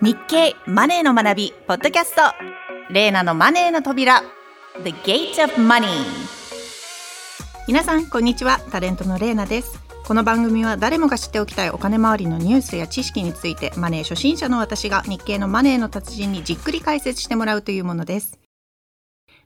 日経マネーの学びポッドキャスト。レーナのマネーの扉。The Gate of Money 皆さんこんにちは。タレントのレーナです。この番組は誰もが知っておきたいお金回りのニュースや知識についてマネー初心者の私が日経のマネーの達人にじっくり解説してもらうというものです。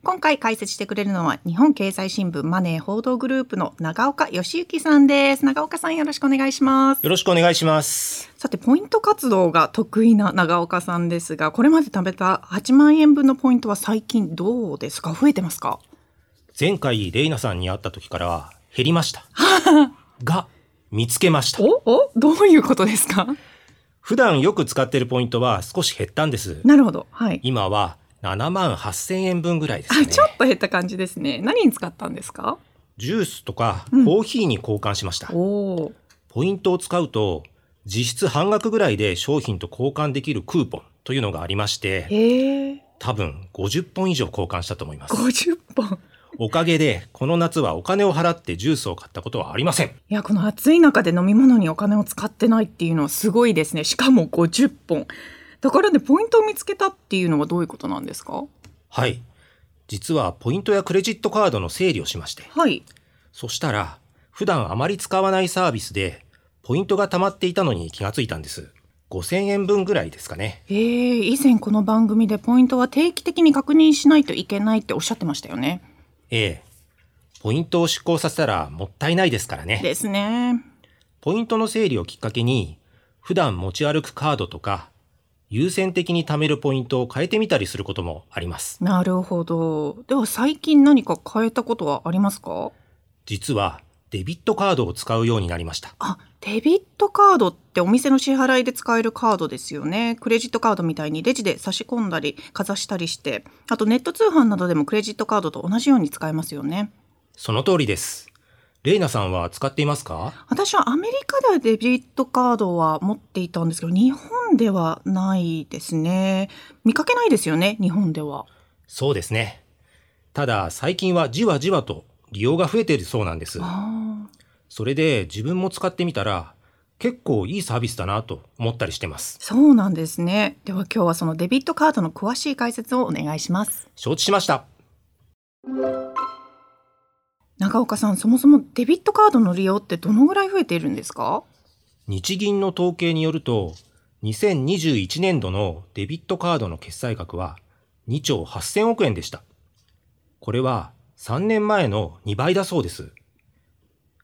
今回解説してくれるのは日本経済新聞マネー報道グループの長岡義之さんです。長岡さんよろしくお願いします。よろしくお願いします。さてポイント活動が得意な長岡さんですがこれまで食べた8万円分のポイントは最近どうですか？増えてますか？前回レイナさんに会った時からは減りました。が見つけました。おおどういうことですか？普段よく使っているポイントは少し減ったんです。なるほど。はい。今は7万8000円分ぐらいですね。あちょっと減った感じですね。何に使ったんですか？ジュースとかうん。コーヒーに交換しました、おおポイントを使うと実質半額ぐらいで商品と交換できるクーポンというのがありまして多分50本以上交換したと思います。50本。おかげでこの夏はお金を払ってジュースを買ったことはありません。いやこの暑い中で飲み物にお金を使ってないっていうのはすごいですね。しかも50本だからねポイントを見つけたっていうのはどういうことなんですか？はい。実はポイントやクレジットカードの整理をしまして。はい。そしたら普段あまり使わないサービスでポイントが溜まっていたのに気がついたんです。5000円分ぐらいですかね。えー、以前この番組でポイントは定期的に確認しないといけないっておっしゃってましたよね。ええ。ポイントを出行させたらもったいないですからね。ですね。ポイントの整理をきっかけに普段持ち歩くカードとか優先的に貯めるポイントを変えてみたりすることもあります。なるほど。では最近何か変えたことはありますか？実はデビットカードを使うようになりました。あデビットカードってお店の支払いで使えるカードですよね。クレジットカードみたいにレジで差し込んだりかざしたりしてあとネット通販などでもクレジットカードと同じように使えますよね。その通りですレイナさんは使っていますか？私はアメリカではデビットカードは持っていたんですけど日本ではないですね。見かけないですよね日本では。そうですね。ただ最近はじわじわと利用が増えているそうなんです。あそれで自分も使ってみたら結構いいサービスだなと思ったりしてます。そうなんですね。では今日はそのデビットカードの詳しい解説をお願いします。承知しました長岡さんそもそもデビットカードの利用ってどのぐらい増えているんですか？日銀の統計によると2021年度のデビットカードの決済額は2兆8000億円でした。これは3年前の2倍だそうです。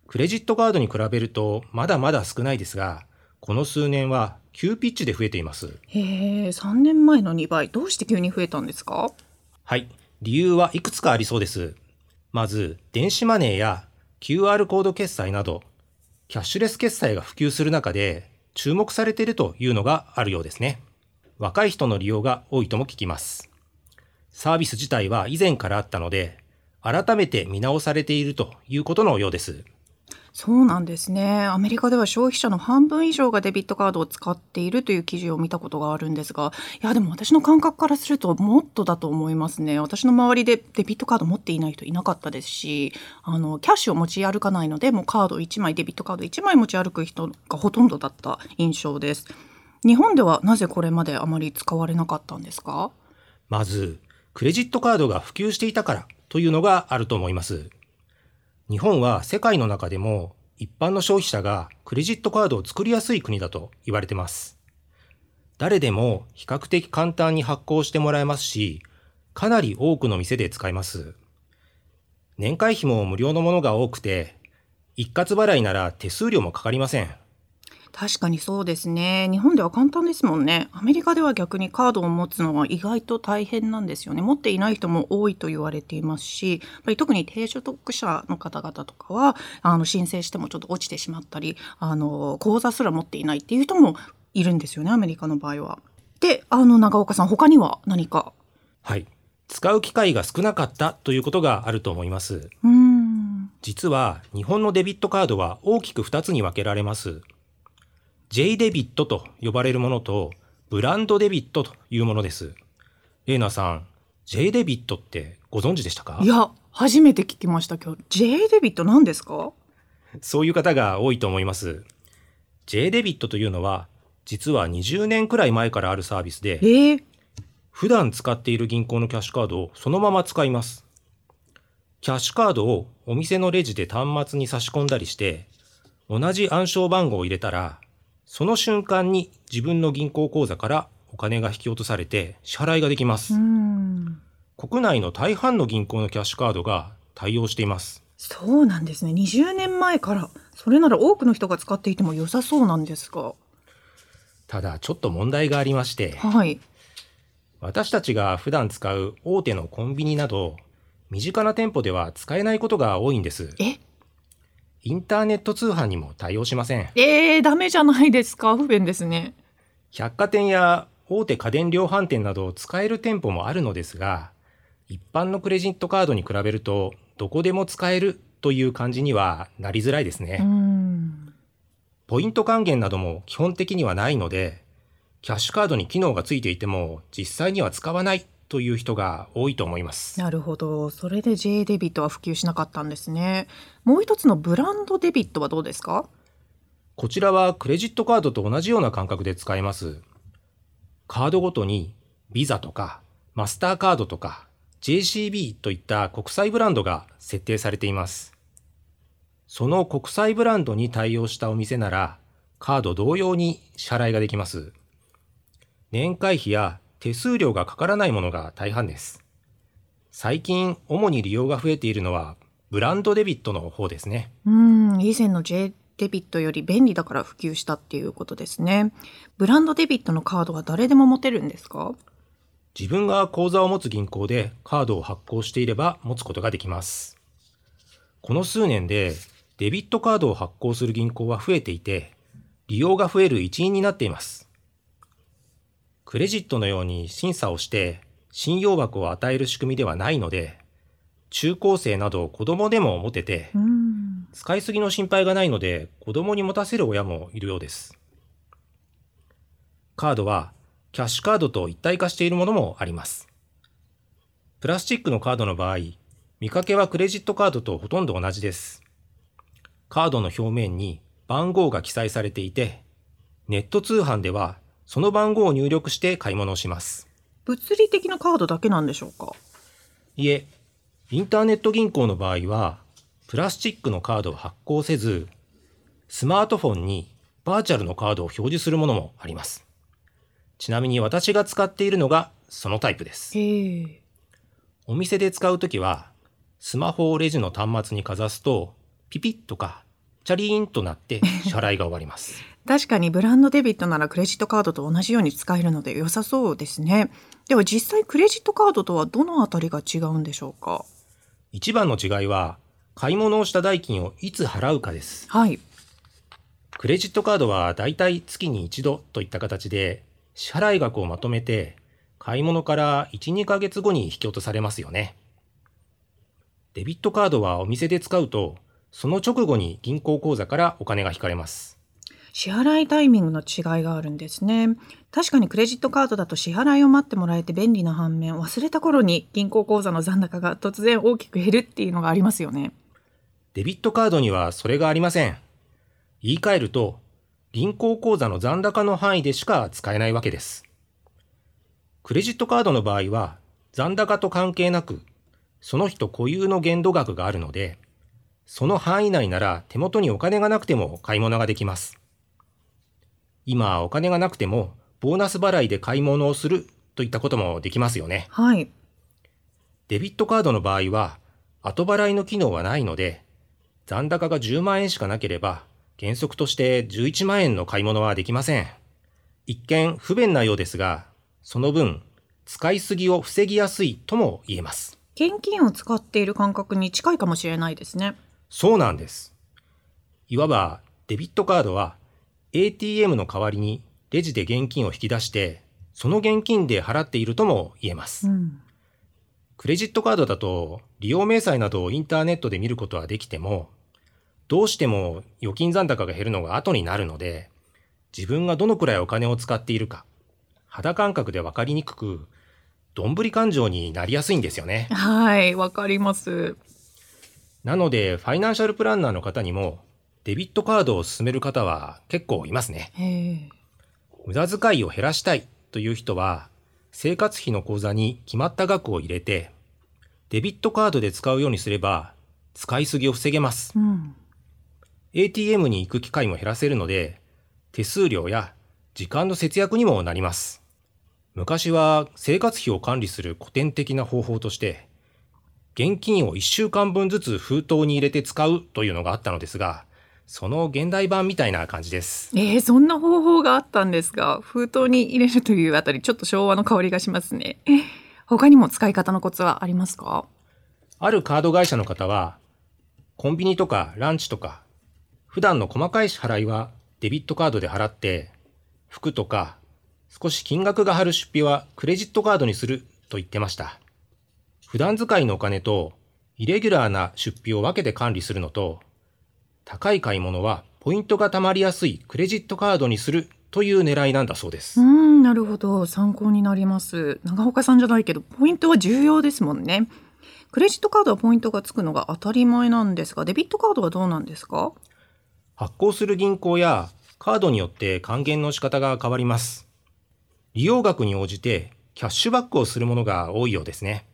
クレジットカードに比べるとまだまだ少ないですがこの数年は急ピッチで増えています。へえ3年前の2倍。どうして急に増えたんですか？はい。理由はいくつかありそうです。まず、電子マネーや QR コード決済など、キャッシュレス決済が普及する中で、注目されているというのがあるようですね。若い人の利用が多いとも聞きます。サービス自体は以前からあったので、改めて見直されているということのようです。そうなんですね。アメリカでは消費者の半分以上がデビットカードを使っているという記事を見たことがあるんですがいやでも私の感覚からするともっとだと思いますね。私の周りでデビットカード持っていない人いなかったですしあのキャッシュを持ち歩かないのでもうカード1枚デビットカード1枚持ち歩く人がほとんどだった印象です。日本ではなぜこれまであまり使われなかったんですか？まず、クレジットカードが普及していたからというのがあると思います。日本は世界の中でも一般の消費者がクレジットカードを作りやすい国だと言われてます。誰でも比較的簡単に発行してもらえますし、かなり多くの店で使えます。年会費も無料のものが多くて、一括払いなら手数料もかかりません。確かにそうですね日本では簡単ですもんねアメリカでは逆にカードを持つのは意外と大変なんですよね持っていない人も多いと言われていますしやっぱり特に低所得者の方々とかはあの申請してもちょっと落ちてしまったりあの口座すら持っていないっていう人もいるんですよねアメリカの場合は。であの長岡さん他には何か？はい。使う機会が少なかったということがあると思います。うーん実は日本のデビットカードは大きく2つに分けられます。J デビットと呼ばれるものとブランドデビットというものです。レイナさん、J デビットってご存知でしたか？いや初めて聞きました今日 J デビット何ですか？そういう方が多いと思います。J デビットというのは実は20年くらい前からあるサービスでえー、普段使っている銀行のキャッシュカードをそのまま使います。キャッシュカードをお店のレジで端末に差し込んだりして、同じ暗証番号を入れたら、その瞬間に自分の銀行口座からお金が引き落とされて支払いができます。うん。国内の大半の銀行のキャッシュカードが対応しています。そうなんですね。20年前から、それなら多くの人が使っていても良さそうなんですが。ただちょっと問題がありまして、はい。私たちが普段使う大手のコンビニなど、身近な店舗では使えないことが多いんです。え、インターネット通販にも対応しません。えー、ダメじゃないですか。不便ですね。百貨店や大手家電量販店など使える店舗もあるのですが、一般のクレジットカードに比べると、どこでも使えるという感じにはなりづらいですうね。ん。ポイント還元なども基本的にはないので、キャッシュカードに機能がついていても実際には使わないという人が多いと思います。なるほど。それで J デビットは普及しなかったんですね。もう一つのブランドデビットはどうですか？こちらはクレジットカードと同じような感覚で使えます。カードごとにビザとかマスターカードとか JCB といった国際ブランドが設定されています。その国際ブランドに対応したお店ならカード同様に支払いができます。年会費や手数料がかからないものが大半です。最近主に利用が増えているのはブランドデビットの方ですね。うん、以前の J デビットより便利だから普及したっていうことですね。ブランドデビットのカードは誰でも持てるんですか？自分が口座を持つ銀行でカードを発行していれば持つことができます。この数年でデビットカードを発行する銀行は増えていて、利用が増える一因になっています。クレジットのように審査をして信用枠を与える仕組みではないので、中高生など子供でも持てて、うん。使いすぎの心配がないので子供に持たせる親もいるようです。カードはキャッシュカードと一体化しているものもあります。プラスチックのカードの場合、見かけはクレジットカードとほとんど同じです。カードの表面に番号が記載されていて、ネット通販ではその番号を入力して買い物をします。物理的なカードだけなんでしょうか？いえ、インターネット銀行の場合は、プラスチックのカードを発行せず、スマートフォンにバーチャルのカードを表示するものもあります。ちなみに私が使っているのがそのタイプです。お店で使うときは、スマホをレジの端末にかざすと、ピピッとか、チャリーンとなって支払いが終わります。確かにブランドデビットならクレジットカードと同じように使えるので良さそうですね。では実際クレジットカードとはどのあたりが違うんでしょうか？一番の違いは、買い物をした代金をいつ払うかです。はい。クレジットカードはだいたい月に一度といった形で支払い額をまとめて買い物から1、2ヶ月後に引き落とされますよね。デビットカードはお店で使うとその直後に銀行口座からお金が引かれます。支払いタイミングの違いがあるんですね。確かにクレジットカードだと支払いを待ってもらえて便利な反面、忘れた頃に銀行口座の残高が突然大きく減るっていうのがありますよね。デビットカードにはそれがありません。言い換えると銀行口座の残高の範囲でしか使えないわけです。クレジットカードの場合は残高と関係なくその人固有の限度額があるのでその範囲内なら手元にお金がなくても買い物ができます。今お金がなくてもボーナス払いで買い物をするといったこともできますよね。はい。デビットカードの場合は後払いの機能はないので残高が10万円しかなければ原則として11万円の買い物はできません。一見不便なようですが、その分使いすぎを防ぎやすいとも言えます。現金を使っている感覚に近いかもしれないですね。そうなんです。いわばデビットカードは ATM の代わりにレジで現金を引き出して、その現金で払っているとも言えます。うん。クレジットカードだと利用明細などをインターネットで見ることはできても、どうしても預金残高が減るのが後になるので、自分がどのくらいお金を使っているか、肌感覚で分かりにくく、どんぶり勘定になりやすいんですよね。はい、わかります。なので、ファイナンシャルプランナーの方にも、デビットカードを勧める方は結構いますね。無駄遣いを減らしたいという人は、生活費の口座に決まった額を入れて、デビットカードで使うようにすれば、使いすぎを防げます。うん、ATM に行く機会も減らせるので、手数料や時間の節約にもなります。昔は生活費を管理する古典的な方法として、現金を1週間分ずつ封筒に入れて使うというのがあったのですが、その現代版みたいな感じです。えー、そんな方法があったんですが、封筒に入れるというあたり、ちょっと昭和の香りがしますね。他にも使い方のコツはありますか？あるカード会社の方は、コンビニとかランチとか、普段の細かい支払いはデビットカードで払って、服とか少し金額が張る出費はクレジットカードにすると言ってました。普段使いのお金とイレギュラーな出費を分けて管理するのと、高い買い物はポイントが貯まりやすいクレジットカードにするという狙いなんだそうです。うん、なるほど。参考になります。長岡さんじゃないけど、ポイントは重要ですもんね。クレジットカードはポイントがつくのが当たり前なんですが、デビットカードはどうなんですか？発行する銀行やカードによって還元の仕方が変わります。利用額に応じてキャッシュバックをするものが多いようですね。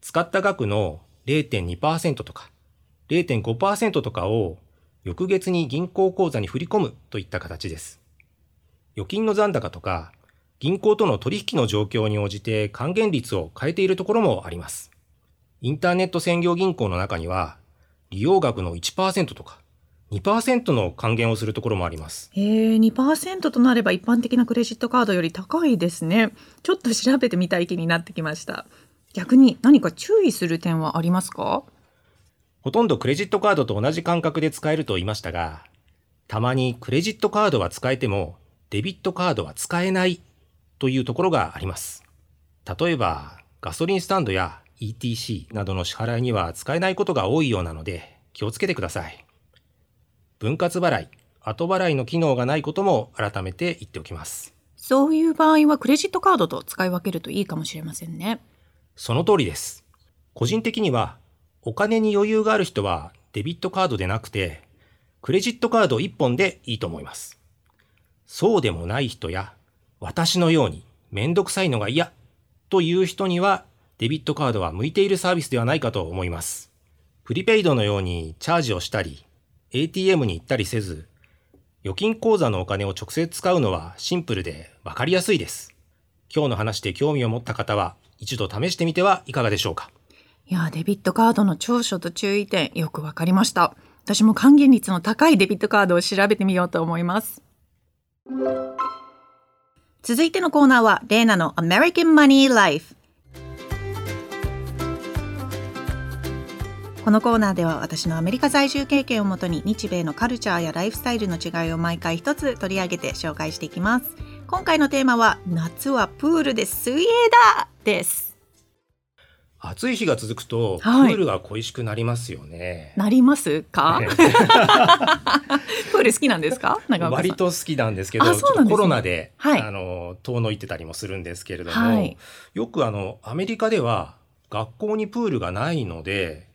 使った額の0.2%とか0.5%とかを翌月に銀行口座に振り込むといった形です。預金の残高とか、銀行との取引の状況に応じて還元率を変えているところもあります。インターネット専業銀行の中には、利用額の1%とか、2%の還元をするところもあります。えー、2%となれば一般的なクレジットカードより高いですね。ちょっと調べてみたい気になってきました。逆に何か注意する点はありますか？ほとんどクレジットカードと同じ感覚で使えると言いましたが、たまにクレジットカードは使えても、デビットカードは使えないというところがあります。例えば、ガソリンスタンドや ETC などの支払いには使えないことが多いようなので、気をつけてください。分割払い、後払いの機能がないことも改めて言っておきます。そういう場合はクレジットカードと使い分けるといいかもしれませんね。その通りです。個人的にはお金に余裕がある人はデビットカードでなくて、クレジットカード1本でいいと思います。そうでもない人や、私のようにめんどくさいのが嫌という人には、デビットカードは向いているサービスではないかと思います。プリペイドのようにチャージをしたり、ATM に行ったりせず、預金口座のお金を直接使うのはシンプルでわかりやすいです。今日の話で興味を持った方は一度試してみてはいかがでしょうか。いや、デビットカードの長所と注意点、よくわかりました。私も還元率の高いデビットカードを調べてみようと思います。続いてのコーナーは、レーナの American Money Life。このコーナーでは私のアメリカ在住経験をもとに日米のカルチャーやライフスタイルの違いを毎回一つ取り上げて紹介していきます。今回のテーマは夏はプールで水泳だです。暑い日が続くと、プールが恋しくなりますよね。なりますか？プール好きなんですか？割と好きなんですけど、ね、コロナで、はい、あの遠のいてたりもするんですけれども、はい、よくあのアメリカでは学校にプールがないので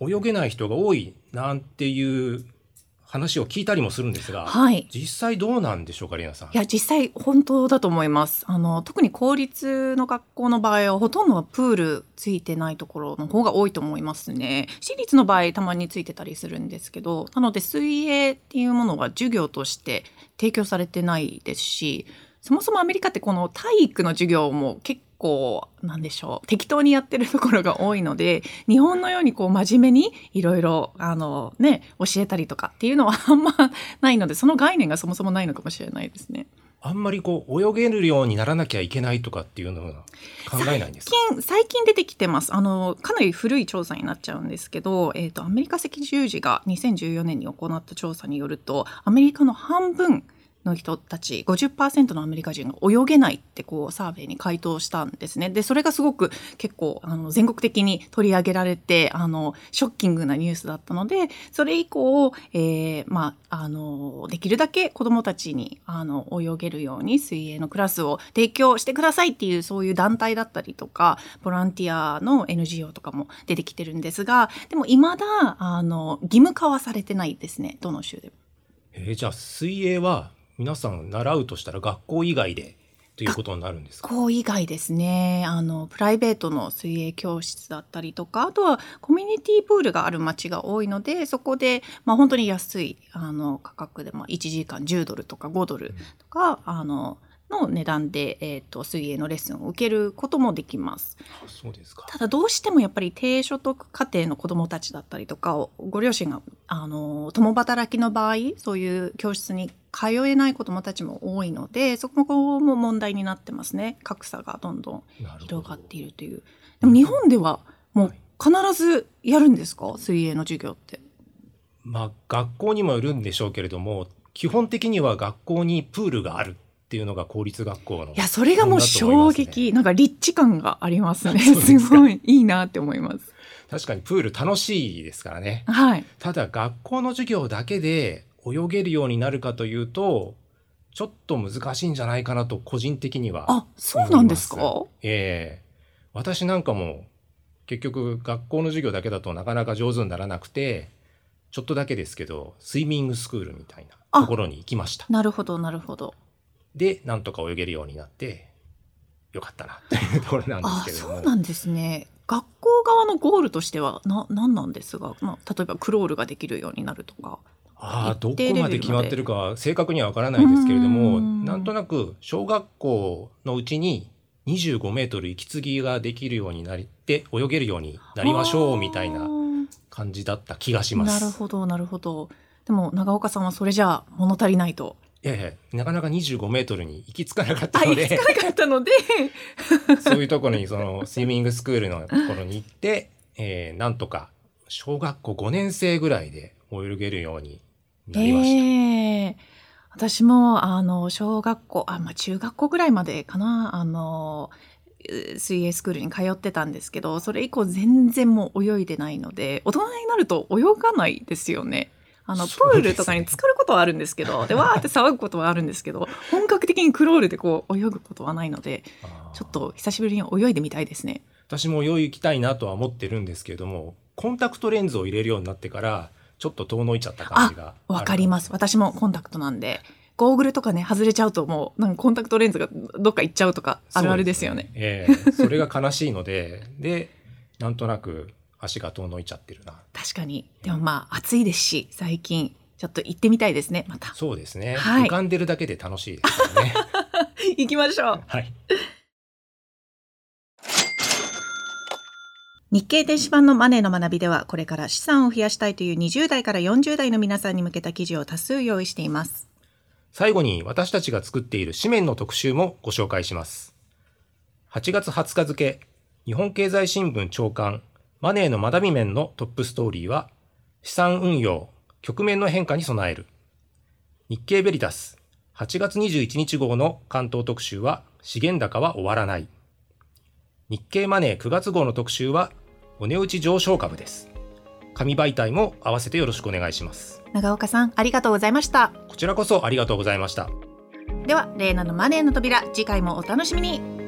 泳げない人が多いなんていう話を聞いたりもするんですが、はい、実際どうなんでしょうか、レナさん。いや、実際本当だと思います。あの、特に公立の学校の場合は、ほとんどはプールついてないところの方が多いと思いますね。私立の場合、たまについてたりするんですけど、なので水泳っていうものは授業として提供されてないですし、そもそもアメリカってこの体育の授業も結構なんでしょう適当にやってるところが多いので日本のようにこう真面目にいろいろあのね教えたりとかっていうのはあんまないのでその概念がそもそもないのかもしれないですね。あんまりこう泳げるようにならなきゃいけないとかっていうのは考えないんです最近最近出てきてますあのかなり古い調査になっちゃうんですけど、えーと、とアメリカ赤十字が2014年に行った調査によるとアメリカの半分の人たち50%のアメリカ人が泳げないってこうサーベイに回答したんですね。でそれがすごく結構あの全国的に取り上げられてあのショッキングなニュースだったのでそれ以降、えー、まあ、あのできるだけ子どもたちにあの泳げるように水泳のクラスを提供してくださいっていうそういう団体だったりとかボランティアの NGO とかも出てきてるんですがでも未だあの義務化はされてないですねどの州でも。えー、じゃあ水泳は皆さん習うとしたら学校以外でということになるんですか？学校以外ですね。あのプライベートの水泳教室だったりとかあとはコミュニティプールがある町が多いのでそこで、まあ、本当に安いあの価格で、まあ、1時間10ドルとか5ドルとか、あのの値段で、えーと、水泳のレッスンを受けることもできます。そうですか。ただどうしてもやっぱり低所得家庭の子どもたちだったりとかご両親があの共働きの場合そういう教室に通えない子どもたちも多いのでそこも問題になってますね。格差がどんどん広がっているという。でも日本ではもう必ずやるんですか？水泳の授業って。まあ学校にもよるんでしょうけれども基本的には学校にプールがあるっていうのが公立学校の、いやそれがもう衝撃、ね、なんか立地感がありますね。すごいいいなって思います。確かにプール楽しいですからね、はい、ただ学校の授業だけで泳げるようになるかというとちょっと難しいんじゃないかなと個人的にはあそうなんですか？ええ。ー、私なんかも結局学校の授業だけだとなかなか上手にならなくてちょっとだけですけどスイミングスクールみたいなところに行きました。なるほどなるほど。でなんとか泳げるようになってよかったなというところなんですけれども。そうなんですね。学校側のゴールとしてはな何なんですが、まあ、例えばクロールができるようになるとかあどこまで決まってるか正確にはわからないですけれどもなんとなく小学校のうちに25メートル息継ぎができるようになって泳げるようになりましょうみたいな感じだった気がします。なるほどなるほど。でも長岡さんはそれじゃ物足りないと。いやいやなかなか25メートルに行き着かなかったので。行き着かなかったので。そういうところにそのスイミングスクールのところに行って、えー、なんとか小学校5年生ぐらいで泳げるようになりました。えー、私もあの小学校あ、まあ、中学校ぐらいまでかなあの水泳スクールに通ってたんですけどそれ以降全然もう泳いでないので大人になると泳がないですよね。あの、プールとかに浸かることはあるんですけど、で、わーって騒ぐことはあるんですけど、本格的にクロールでこう泳ぐことはないので、ちょっと久しぶりに泳いでみたいですね。私も泳ぎたいなとは思ってるんですけれども、コンタクトレンズを入れるようになってから、ちょっと遠のいちゃった感じがわかります。私もコンタクトなんで。ゴーグルとかね外れちゃうともうなんかコンタクトレンズがどっか行っちゃうとかあるあるですよね。そ、ね、えー、それが悲しいので。でなんとなく足が遠のいちゃってるな。確かに。でもまあ暑いですし最近ちょっと行ってみたいですねまた。そうですね、はい、浮かんでるだけで楽しいですよね。行きましょう。はい日経電子版のマネーの学びではこれから資産を増やしたいという20代から40代の皆さんに向けた記事を多数用意しています最後に私たちが作っている紙面の特集もご紹介します8月20日付日本経済新聞長官マネーの学び面のトップストーリーは資産運用局面の変化に備える。日経ベリタス8月21日号の関東特集は資源高は終わらない。日経マネー9月号の特集はお値打ち上昇株です。紙媒体も合わせてよろしくお願いします。長岡さん、ありがとうございました。こちらこそありがとうございました。では、レーナのマネーの扉、次回もお楽しみに。